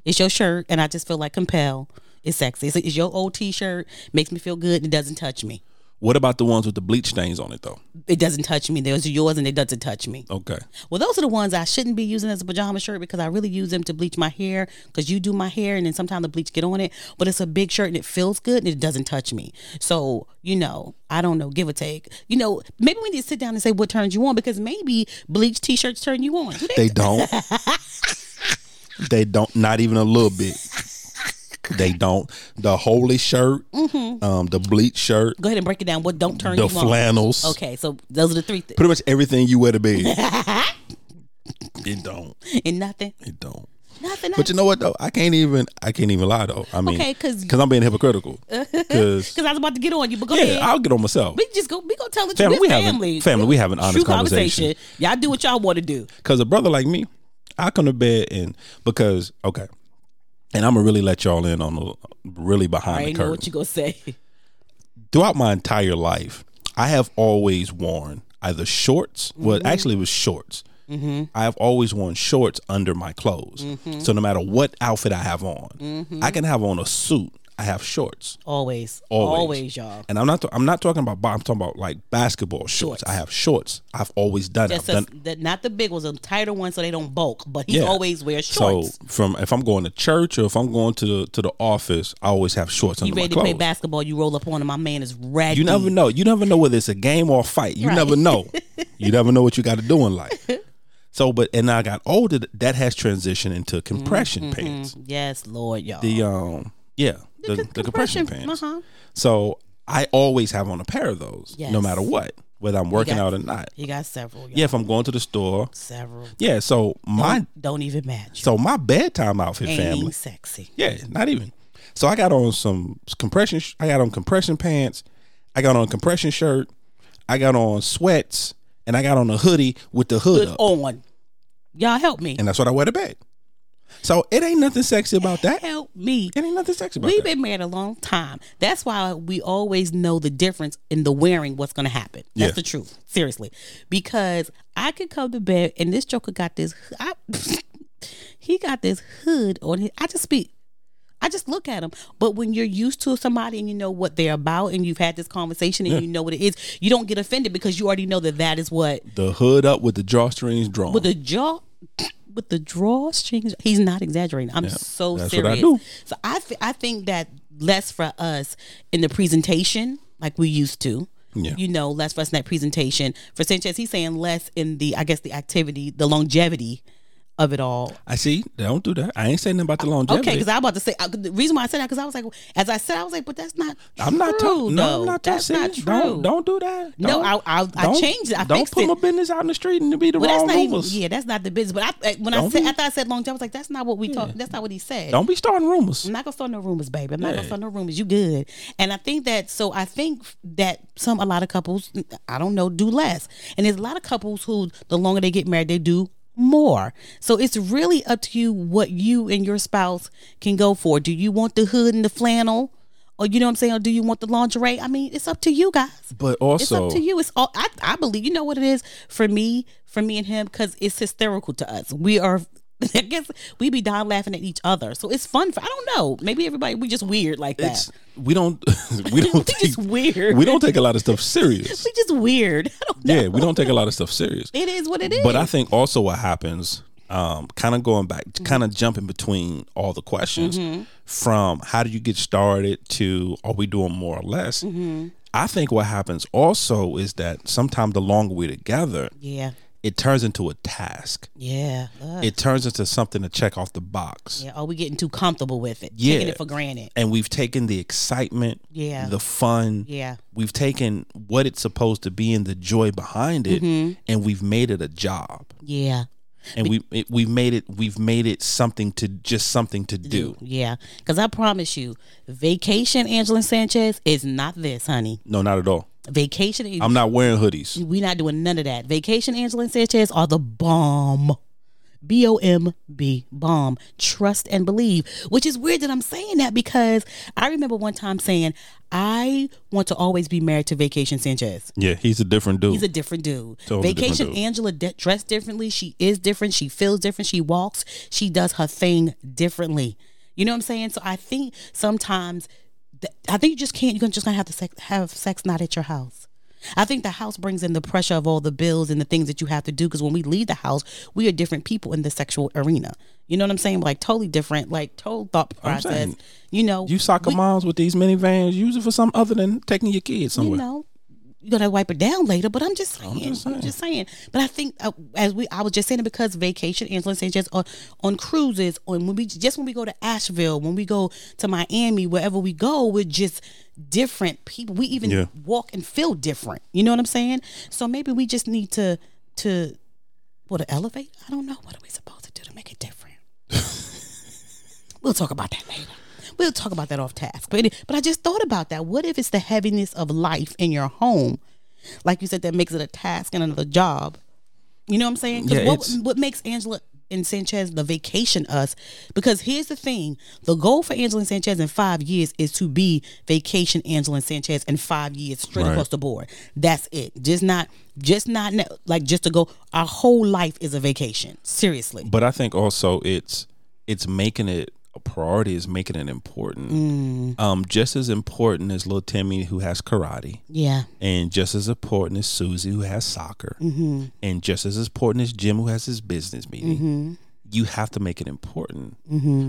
It's your shirt, and I just feel like compelled. It's sexy. It's, it's your old T-shirt. Makes me feel good. and It doesn't touch me. What about the ones with the bleach stains on it though? It doesn't touch me. Those are yours, and it doesn't touch me. Okay. Well, those are the ones I shouldn't be using as a pajama shirt because I really use them to bleach my hair. Because you do my hair, and then sometimes the bleach get on it. But it's a big shirt, and it feels good, and it doesn't touch me. So you know, I don't know, give or take. You know, maybe we need to sit down and say what turns you on because maybe bleach T-shirts turn you on. Do They don't. They don't. Not even a little bit. They don't. The holy shirt, um, the bleach shirt, Go ahead and break it down. What don't turn the flannels. on? Okay, so those are the three things. Pretty much everything you wear to bed. it don't. And nothing, It don't. nothing. But you know what though? I can't even. I can't even lie though. I mean, okay, because I'm being hypocritical. Because because I was about to get on you, but go yeah, ahead. I'll get on myself. we just go. We gonna tell the Family, truth. we having- family. family, we an honest True conversation. Y'all do what y'all want to do. Because a brother like me, I come to bed and because okay, and I'm gonna really let y'all in on the really I behind the curtain. know what you gonna say. Throughout my entire life, I have always worn either shorts. Mm-hmm. Well, actually, it was shorts. I have always worn shorts under my clothes. Mm-hmm. So no matter what outfit I have on, I can have on a suit. I have shorts. Always, Always. always, y'all. And I'm not. I'm not talking about. I'm talking about like basketball shorts. Shorts. I have shorts. I've always done it. A, done, the, not the big ones, the tighter ones, so they don't bulk. But he Yeah. always wears shorts. So from if I'm going to church or if I'm going to the to the office, I always have shorts you ready to play basketball? You roll up on him. My man is ready. You never know. You never know whether it's a game or a fight. You Right. never know. you never know what you got to do in life. So, but and I got older. That has transitioned into compression pants. Yes, Lord, y'all. The um, yeah, the, the, compression, pants. Uh-huh. So I always have on a pair of those, no matter what, whether I'm working got- out or not. You got several. Y'all. Yeah, if I'm going to the store. several. Yeah, so my Don't, don't even match. so my bedtime outfit, Ain't family. sexy. Yeah, not even. So I got on some compression. sh- I got on compression pants. I got on a compression shirt. I got on sweats, and I got on a hoodie with the hood Good up, on. Y'all help me. and that's what I wear to bed. So it ain't nothing sexy about that. Help me. It ain't nothing sexy about that. We've that. been married a long time. That's why we always know the difference in the wearing what's going to happen. That's Yeah. the truth. Seriously. Because I could come to bed and this joker got this I, he got this hood on his I just speak I just look at him. But when you're used to somebody and you know what they're about and you've had this conversation and you know what it is, you don't get offended because you already know that that is what the hood up with the drawstrings drawn. with the jaw with the drawstrings he's not exaggerating i'm so that's what I serious do. so I, th- I think that less for us in the presentation like we used to Yeah. you know less for us in that presentation for sanchez he's saying less in the i guess the activity the longevity of it all I see. Don't do that. I ain't saying nothing about the longevity. okay because I'm about to say uh, the reason why i said that because i was like as i said i was like but that's not I'm not true, talking. No. I'm not that's not true Don't don't do that. No, Don't- I- I- I changed it. I don't put it. my business out in the street and to be the that's wrong not even, rumors. yeah, that's not the business. But I, when I Don't said be- after I said longevity, I was like, that's not what we talk. That's not what he said. Don't be starting rumors. I'm not gonna start no rumors, baby. I'm not gonna start no rumors. You good? And I think that so I think that some a lot of couples, I don't know, do less. And there's a lot of couples who the longer they get married, they do more. So it's really up to you what you and your spouse can go for. Do you want the hood and the flannel? Or you know what I'm saying? Or do you want the lingerie? I mean, it's up to you guys. But also, It's up to you. It's all I, I believe. You know what it is for me, for me and him, because it's hysterical to us. We are. I guess we be dying laughing at each other, so it's fun. For I don't know. Maybe everybody we just weird like that. it's we don't we don't we take, just weird. we don't take a lot of stuff serious. We just weird. I don't know. Yeah, we don't take a lot of stuff serious. It is what it is. But I think also what happens, um, kind of going back, mm-hmm. kind of jumping between all the questions mm-hmm. from how do you get started to are we doing more or less? Mm-hmm. I think what happens also is that sometimes the longer we're together, yeah, it turns into a task. yeah, uh, It turns into something to check off the box. yeah. Are we getting too comfortable with it? Yeah. Taking it for granted. And we've taken the excitement, Yeah. the fun, Yeah, we've taken what it's supposed to be and the joy behind it, Mm-hmm. and we've made it a job. yeah. and we it, we've made it we've made it something to just something to do. Yeah, because I promise you, vacation, Angela Sanchez is not this, honey. No, not at all. Vacation, I'm not wearing hoodies. we not doing none of that. Vacation, Angela Sanchez are the bomb. B O M B, bomb. Trust and believe. Which is weird that I'm saying that because I remember one time saying, I want to always be married to Vacation Sanchez. Yeah, he's a different dude. He's a different dude. Totally different Vacation dude. Angela de- dressed differently. She is different. She feels different. She walks. She does her thing differently. You know what I'm saying? So I think sometimes, I think you just can't. You're just gonna have to sex, have sex not at your house. I think the house brings in the pressure of all the bills and the things that you have to do. Because when we leave the house, we are different people in the sexual arena. You know what I'm saying? Like totally different. Like total thought process. saying, You know, you soccer we- moms with these minivans, use it for something other than taking your kids somewhere. you're gonna wipe it down later. But I'm just saying, I'm just just saying. saying. But I think uh, as we, I was just saying it because vacation, Angela Sanchez on on cruises, on when we just when we go to Asheville, when we go to Miami, wherever we go, we're just different people. We even Yeah. walk and feel different. You know what I'm saying? So maybe we just need to to what to elevate. I don't know. What are we supposed to do to make it different? we'll talk about that later. We'll talk about that off task. But but I just thought about that. What if it's the heaviness of life in your home, like you said, that makes it a task and another job? You know what I'm saying? Yeah, what, what makes Angela and Sanchez the vacation us? Because here's the thing: the goal for Angela and Sanchez in five years is to be vacation Angela and Sanchez in five years, straight Right. across the board. That's it. Just not, just not like just to go. Our whole life is a vacation. Seriously. But I think also it's it's making it priority, is making it important. Mm. Um, just as important as little Timmy who has karate, Yeah. and just as important as Susie who has soccer, Mm-hmm. and just as important as Jim who has his business meeting. Mm-hmm. You have to make it important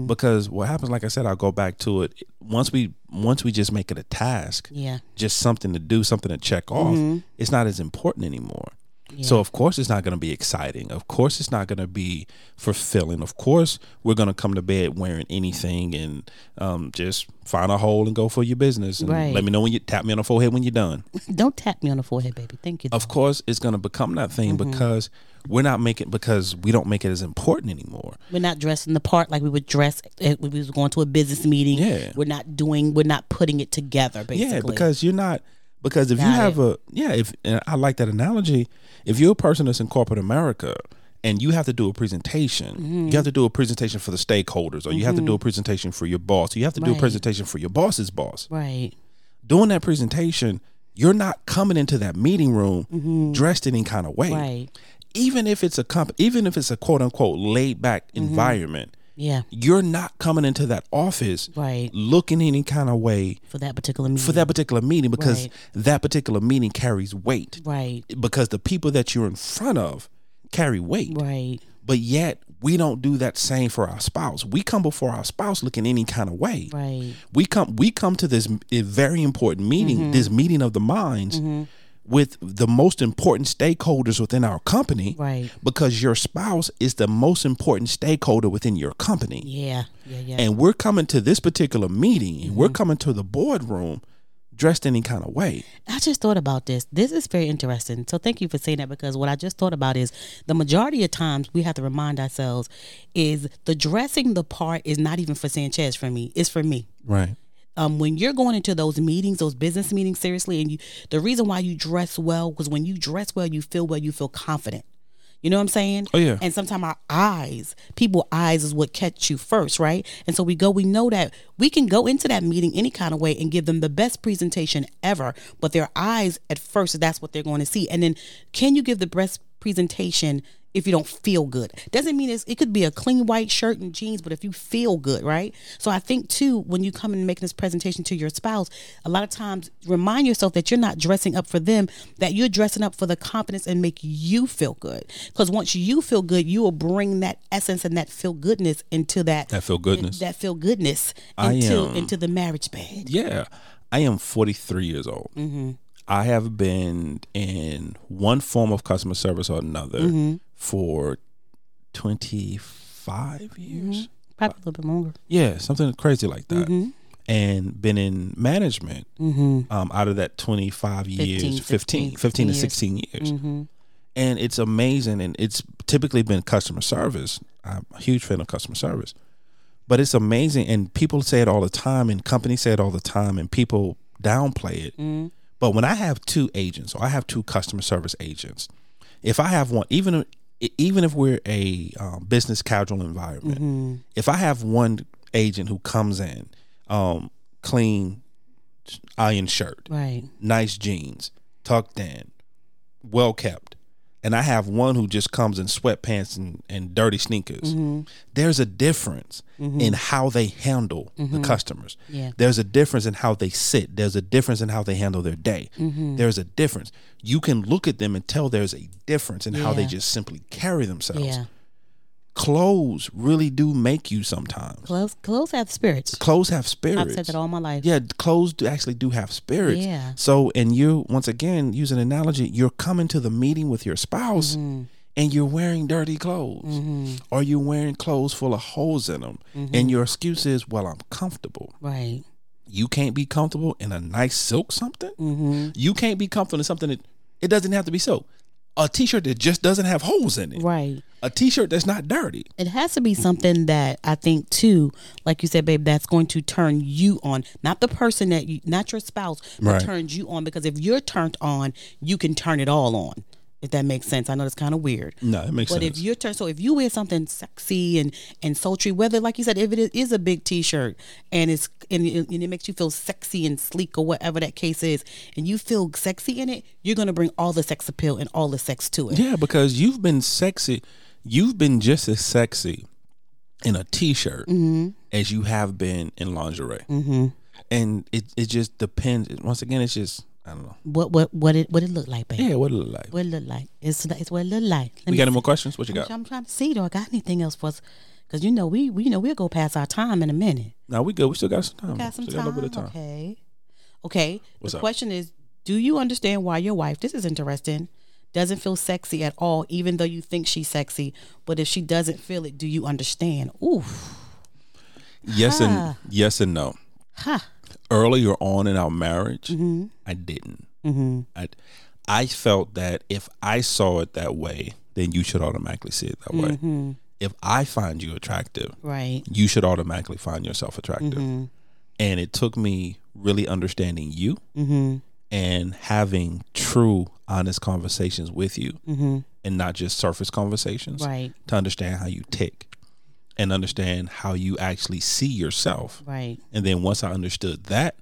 because what happens, like I said, I'll go back to it. Once we once we just make it a task, Yeah. just something to do, something to check off, it's not as important anymore. Yeah. So of course it's not going to be exciting. Of course it's not going to be fulfilling. Of course we're going to come to bed wearing anything and um, just find a hole and go for your business. And Right. let me know when you tap me on the forehead when you're done. Don't tap me on the forehead, baby. Thank you. Of course it's going to become that thing because we're not making because we don't make it as important anymore. We're not dressing the part like we would dress if we was going to a business meeting. Yeah. We're not doing. We're not putting it together. Basically. Yeah, because you're not because if you have it. a yeah, if and I like that analogy. If you're a person that's in corporate America and you have to do a presentation, Mm-hmm. you have to do a presentation for the stakeholders, or you have to do a presentation for your boss, or you have to do a presentation for your boss's boss. right. Doing that presentation, you're not coming into that meeting room dressed in any kind of way. Mm-hmm. Right. Even if it's a comp- even if it's a quote unquote laid back Mm-hmm. environment, Yeah. you're not coming into that office Right. looking any kind of way For that particular meeting. for that particular meeting because Right. that particular meeting carries weight Right. because the people that you're in front of carry weight Right. but yet we don't do that same for our spouse we come before our spouse looking any kind of way Right. we come we come to this eh, very important meeting Mm-hmm. this meeting of the minds with the most important stakeholders within our company Right. because your spouse is the most important stakeholder within your company Yeah. Yeah. Yeah. and we're coming to this particular meeting and we're Mm-hmm. coming to the boardroom dressed any kind of way I just thought about this. This is very interesting. So thank you for saying that because what I just thought about is the majority of times we have to remind ourselves is the dressing the part is not even for Sanchez for me. It's for me. right um, when you're going into those meetings, those business meetings, seriously, and you, the reason why you dress well was when you dress well, you feel well, you feel confident. You know what I'm saying? Oh, yeah. And sometimes our eyes, people eyes is what catch you first, right? And so we go, we know that we can go into that meeting any kind of way and give them the best presentation ever, but their eyes at first, that's what they're going to see. And then can you give the best presentation if you don't feel good? Doesn't mean it's, it could be a clean white shirt and jeans, but if you feel good, right? So I think too, when you come and making this presentation to your spouse, a lot of times remind yourself that you're not dressing up for them, that you're dressing up for the confidence and make you feel good. Because once you feel good, you will bring that essence and that feel goodness into that That feel goodness. that feel goodness into am- into the marriage bed. yeah i am 43 years old Mm-hmm. i have been in one form of customer service or another Mm-hmm. For 25 years? Probably a little bit longer. yeah something crazy like that. Mm-hmm. and been in management um, out of that 25 years 15, 15 16 15 to 16 years. Mm-hmm. and it's amazing and it's typically been customer service. I'm a huge fan of customer service. But it's amazing and people say it all the time and companies say it all the time and people downplay it. Mm-hmm. but when i have two agents or i have two customer service agents if i have one even even if we're a um, business casual environment Mm-hmm. if i have one agent who comes in um, clean iron shirt Right. nice jeans, tucked in, well kept. And I have one who just comes in sweatpants and, and dirty sneakers. Mm-hmm. There's a difference mm-hmm. in how they handle the mm-hmm. customers. Yeah. There's a difference in how they sit. There's a difference in how they handle their day. There's a difference. You can look at them and tell there's a difference in how they just simply carry themselves. Yeah. Clothes really do make you sometimes. Clothes, clothes have spirits. Clothes have spirits. I've said that all my life. Yeah, clothes do actually do have spirits. Yeah. So, and you once again use an analogy. You're coming to the meeting with your spouse, Mm-hmm. and you're wearing dirty clothes, or you're wearing clothes full of holes in them, Mm-hmm. and your excuse is, "Well, I'm comfortable." Right. You can't be comfortable in a nice silk something. Mm-hmm. You can't be comfortable in something that it doesn't have to be silk. A t-shirt that just doesn't have holes in it. Right. A t-shirt that's not dirty. It has to be something that I think too, like you said, babe, that's going to turn you on, not the person that you, not your spouse, but Right. turns you on. Because if you're turned on, you can turn it all on. If that makes sense, I know it's kind of weird. No, it makes But sense. But if you're turned, so if you wear something sexy and and sultry, whether like you said, if it is, is a big T-shirt and it's and it, and it makes you feel sexy and sleek or whatever that case is, and you feel sexy in it, you're gonna bring all the sex appeal and all the sex to it. Yeah, because you've been sexy. You've been just as sexy in a t-shirt Mm-hmm. as you have been in lingerie. Mm-hmm. And it, it just depends. Once again, it's just I don't know. What what what it what it look like, babe? Yeah, what it look like? What it look like? It's it's what it look like. Let We got any more questions? What you got? I'm trying to see. Do I got anything else for us? Because you know we, we you know we'll go past our time in a minute. No, we good. We still got some time. Got some Still got a time. little bit of time. Okay. Okay. What's the up? question is, do you understand why your wife? This is interesting. Doesn't feel sexy at all, even though you think she's sexy. But if she doesn't feel it, do you understand? Oof. Yes Huh. and yes and no. Ha. Earlier on in our marriage, Mm-hmm. I didn't. I I felt that if I saw it that way, then you should automatically see it that way. Mm-hmm. If I find you attractive, Right. you should automatically find yourself attractive. Mm-hmm. And it took me really understanding you Mm-hmm. and having true, honest conversations with you Mm-hmm. and not just surface conversations Right. to understand how you tick and understand how you actually see yourself. Right. And then once I understood that,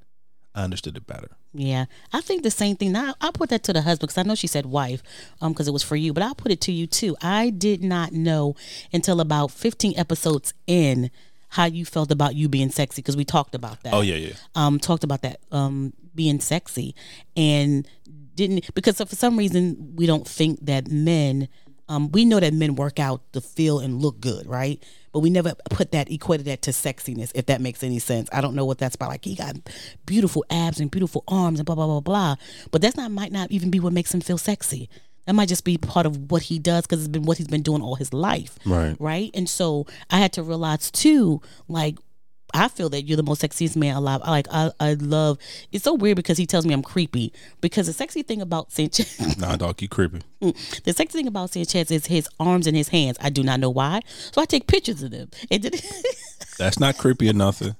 I understood it better. Yeah, I think the same thing. Now I'll put that to the husband because I know she said wife, um, because it was for you. But I'll put it to you too. I did not know until about fifteen episodes in how you felt about you being sexy because we talked about that. Oh, yeah, yeah. Um, talked about that. Um, being sexy and didn't because for some reason we don't think that men. Um, we know that men work out to feel and look good, right? But we never put that equated that to sexiness, if that makes any sense. I don't know what that's about. Like he got beautiful abs and beautiful arms and blah blah blah blah. But that's not might not even be what makes him feel sexy. That might just be part of what he does because it's been what he's been doing all his life. Right. Right. And so I had to realize too, like I feel that you're the most sexiest man alive. I like I, I love it's so weird because he tells me I'm creepy. Because the sexy thing about Sanchez Nah, dog, you creepy. Mm, the sexy thing about Sanchez is his arms and his hands. I do not know why. So I take pictures of them. And then That's not creepy or nothing.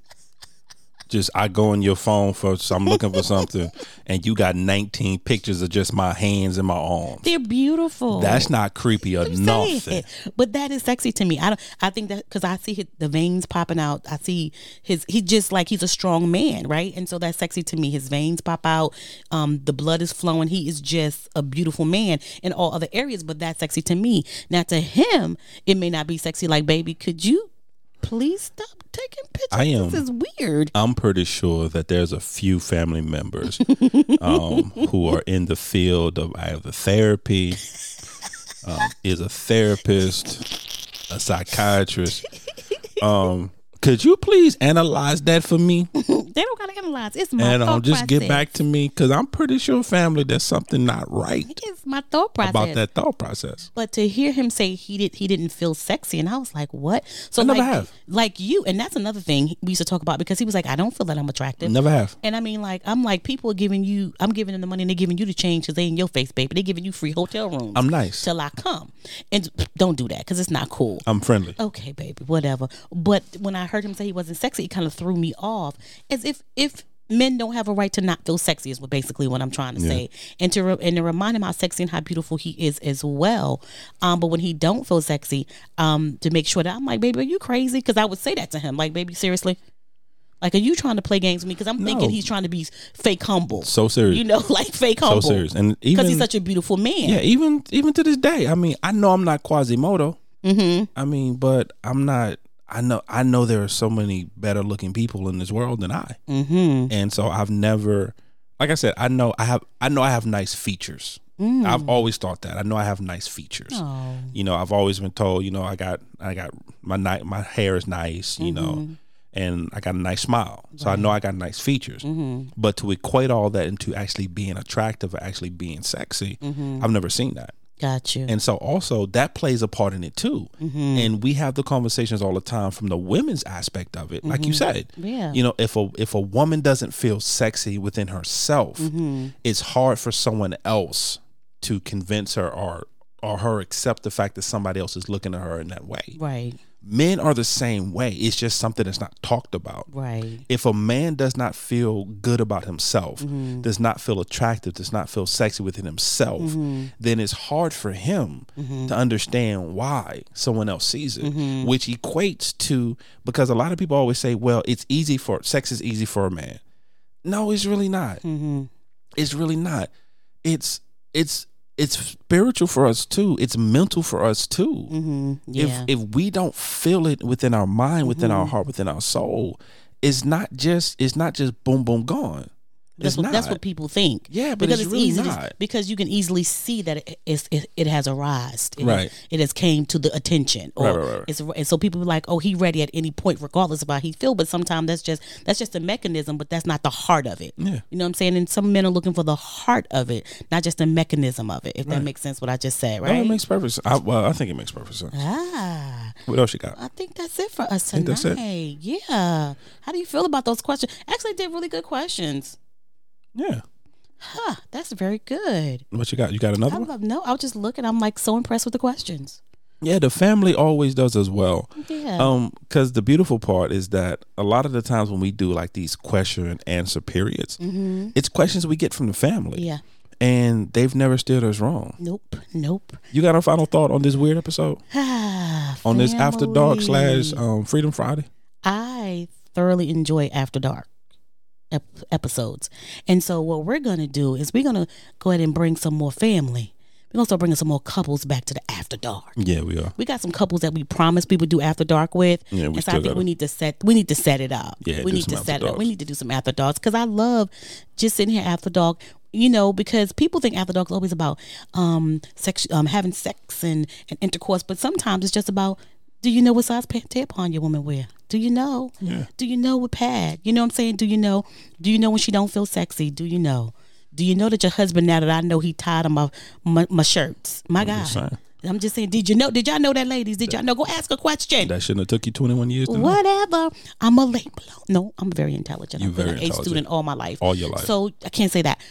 Just I go on your phone for so I'm looking for something, and you got 19 pictures of just my hands and my arms. they're beautiful. That's not creepy or I'm saying. nothing. But that is sexy to me. I don't. I think that because I see his, the veins popping out. I see his. He just like he's a strong man, right? And so that's sexy to me. His veins pop out. Um, the blood is flowing. He is just a beautiful man in all other areas. But that's sexy to me. Now to him, it may not be sexy. Like, baby, could you please stop taking pictures? I am- This is weird. I'm pretty sure that there's a few family members um, who are in the field of either therapy, um, is a therapist, a psychiatrist. Um, could you please analyze that for me? They don't gotta analyze. It's my and um, thought just get back to me because I'm pretty sure, family, there's something not right It's my thought process. about that thought process. But to hear him say he did he didn't feel sexy, and I was like, what? So I never like, have. like you, and that's another thing we used to talk about because he was like, I don't feel that I'm attractive. Never have. And I mean, like, I'm like, people are giving you, I'm giving them the money and they're giving you the change because they in your face, baby. They're giving you free hotel rooms. I'm nice. Till I come. And don't do that because it's not cool. I'm friendly. okay, baby, whatever. But when I heard him say he wasn't sexy, it kind of threw me off as if, if, Men don't have a right to not feel sexy is what basically what I'm trying to say, and to re- and to remind him how sexy and how beautiful he is as well. Um, but when he don't feel sexy, um, to make sure that I'm like, baby, are you crazy? Because I would say that to him, like, baby, seriously, like, are you trying to play games with me? Because I'm thinking he's trying to be fake humble, So serious. you know, like fake humble. so serious. And because he's such a beautiful man. yeah, even even to this day, I mean, I know I'm not Quasimodo. Mm-hmm. I mean, but I'm not. I know. I know there are so many better looking people in this world than I, Mm-hmm. and so I've never. like I said, I know I have I know I have nice features. Mm. I've always thought that. I know I have nice features. Oh. You know, I've always been told, you know, I got I got my ni- my hair is nice, you know, mm-hmm. and I got a nice smile. So I know I got nice features. Mm-hmm. But to equate all that into actually being attractive or actually being sexy, mm-hmm. I've never seen that. Got you. And so also that plays a part in it too. Mm-hmm. And we have the conversations all the time from the women's aspect of it. Like you mm-hmm. said. Yeah. You know, if a if a woman doesn't feel sexy within herself, mm-hmm. it's hard for someone else to convince her or or her accept the fact that somebody else is looking at her in that way. right. Men are the same way. It's just something that's not talked about Right. if a man does not feel good about himself, Mm-hmm. does not feel attractive, does not feel sexy within himself, Mm-hmm. then it's hard for him to understand why someone else sees it, Mm-hmm. which equates to because a lot of people always say, well, it's easy for sex is easy for a man. No, it's really not. Mm-hmm. It's really not. It's it's it's spiritual for us too. It's mental for us too Mm-hmm. Yeah. if if we don't feel it within our mind, within our heart, within our soul, it's not just it's not just boom boom gone. That's what, that's what people think. Yeah, but because it's really easy to- because you can easily see that it, it's, it, it has arised. It, Right. It has came to the attention. Or Right, right, right. It's, and so people be like, oh, he ready at any point, regardless of how he feel. But sometimes that's just that's just a mechanism, but that's not the heart of it. Yeah. You know what I'm saying? And some men are looking for the heart of it, not just the mechanism of it. If that makes sense, what I just said, No, right? it makes perfect sense. I, well, I think it makes perfect sense. ah. What else you got? I think that's it for us Think tonight. that's it? Yeah. How do you feel about those questions? Actually, they did really good questions. Yeah. Huh. That's very good. What you got? You got another I one? no. I was just looking. I'm like so impressed with the questions. Yeah, the family always does as well. Yeah. Um, because the beautiful part is that a lot of the times when we do like these question and answer periods, it's questions we get from the family. Mm-hmm. yeah. And they've never steered us wrong. Nope. Nope. You got a final thought on this weird episode? Ah, On this after dark slash um Freedom Friday? I thoroughly enjoy After Dark ep- episodes. And so what we're going to do is we're going to go ahead and bring some more family. We're going to start bringing some more couples back to the After Dark. Yeah, we are. We got some couples that we promised we would do After Dark with. Yeah, we and so I think gotta- we need to set we need to set it up. Yeah, we need to set it up. We need to do some After Darks because I love just sitting here After Dark. You know, because people think After Dark is always about um sex, um having sex and, and intercourse, but sometimes it's just about do you know what size tampon your woman wear? Do you know? Yeah. Do you know what pad? You know what I'm saying? Do you know? Do you know when she don't feel sexy? Do you know? Do you know that your husband now that I know he tied of my my, my shirts? My God. I'm just saying, did you know? Did y'all know that, ladies? Did y'all know? Go ask a question. That shouldn't have took you 21 years to know. Whatever. I'm a late blow. No, I'm very intelligent. You I've been very an A student all my life. All your life. So I can't say that.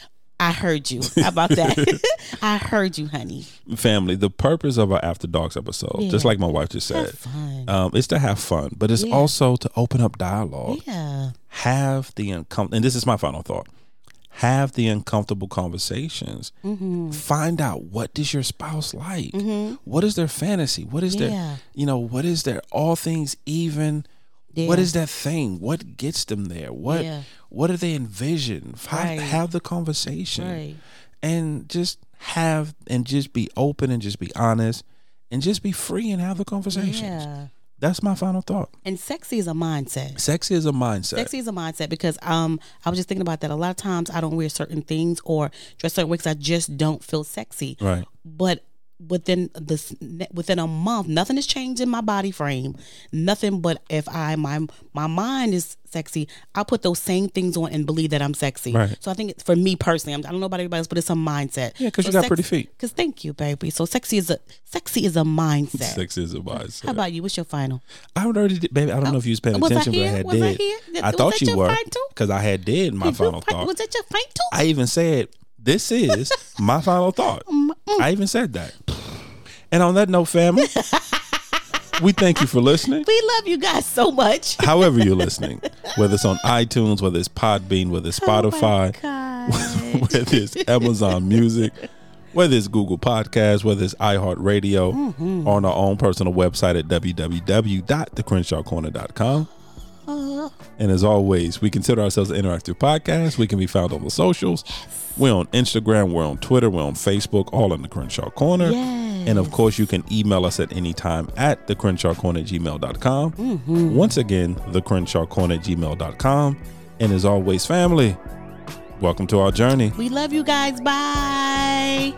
I heard you. How about that? I heard you, honey. Family, the purpose of our After Darks episode, just like my wife just said, um, is to have fun, but it's Yeah. also to open up dialogue. yeah. Have the uncomfortable, and this is my final thought. Have the uncomfortable conversations. Mm-hmm. Find out what does your spouse like. What is their fantasy? What is Yeah. their, you know, what is their all things even? What Yeah. is that thing? What gets them there? What Yeah. what do they envision? Have, Right. have the conversation Right. and just have and just be open and just be honest and just be free and have the conversations. Yeah. That's my final thought. And sexy is a mindset. Sexy is a mindset. Sexy is a mindset because um I was just thinking about that. A lot of times I don't wear certain things or dress certain ways. I just don't feel sexy. Right. But within this within a month, nothing has changed in my body frame. Nothing but if I my my mind is sexy, I put those same things on and believe that I'm sexy. Right. So I think it's for me personally. I'm, I don't know about everybody else, but it's a mindset. Yeah, 'cause you got pretty feet. Because thank you, baby. So sexy is a sexy is a mindset. Sex is a mindset. How about you? What's your final? I already did, baby. I don't know if you was paying Was I attention, but I had Was I did. here? I Was thought you were because I had did my Did final fi- thought. Was that your final? I even said this is my final thought. Mm, I even said that. And on that note, family, we thank you for listening. we love you guys so much. However you're listening, whether it's on iTunes, whether it's Podbean, whether it's Spotify, Oh whether it's Amazon Music, whether it's Google Podcasts, whether it's iHeartRadio, Mm-hmm. on our own personal website at www.thecrenshawcorner.com. Uh, And as always, we consider ourselves an interactive podcast. We can be found on the socials. We're on Instagram, we're on Twitter, we're on Facebook, all in the Crenshaw Corner. Yes. And of course, you can email us at any time at the Crenshaw Corner at gmail.com. Mm-hmm. Once again, the Crenshaw Corner at gmail.com. And as always, family, Welcome to our journey. We love you guys. Bye.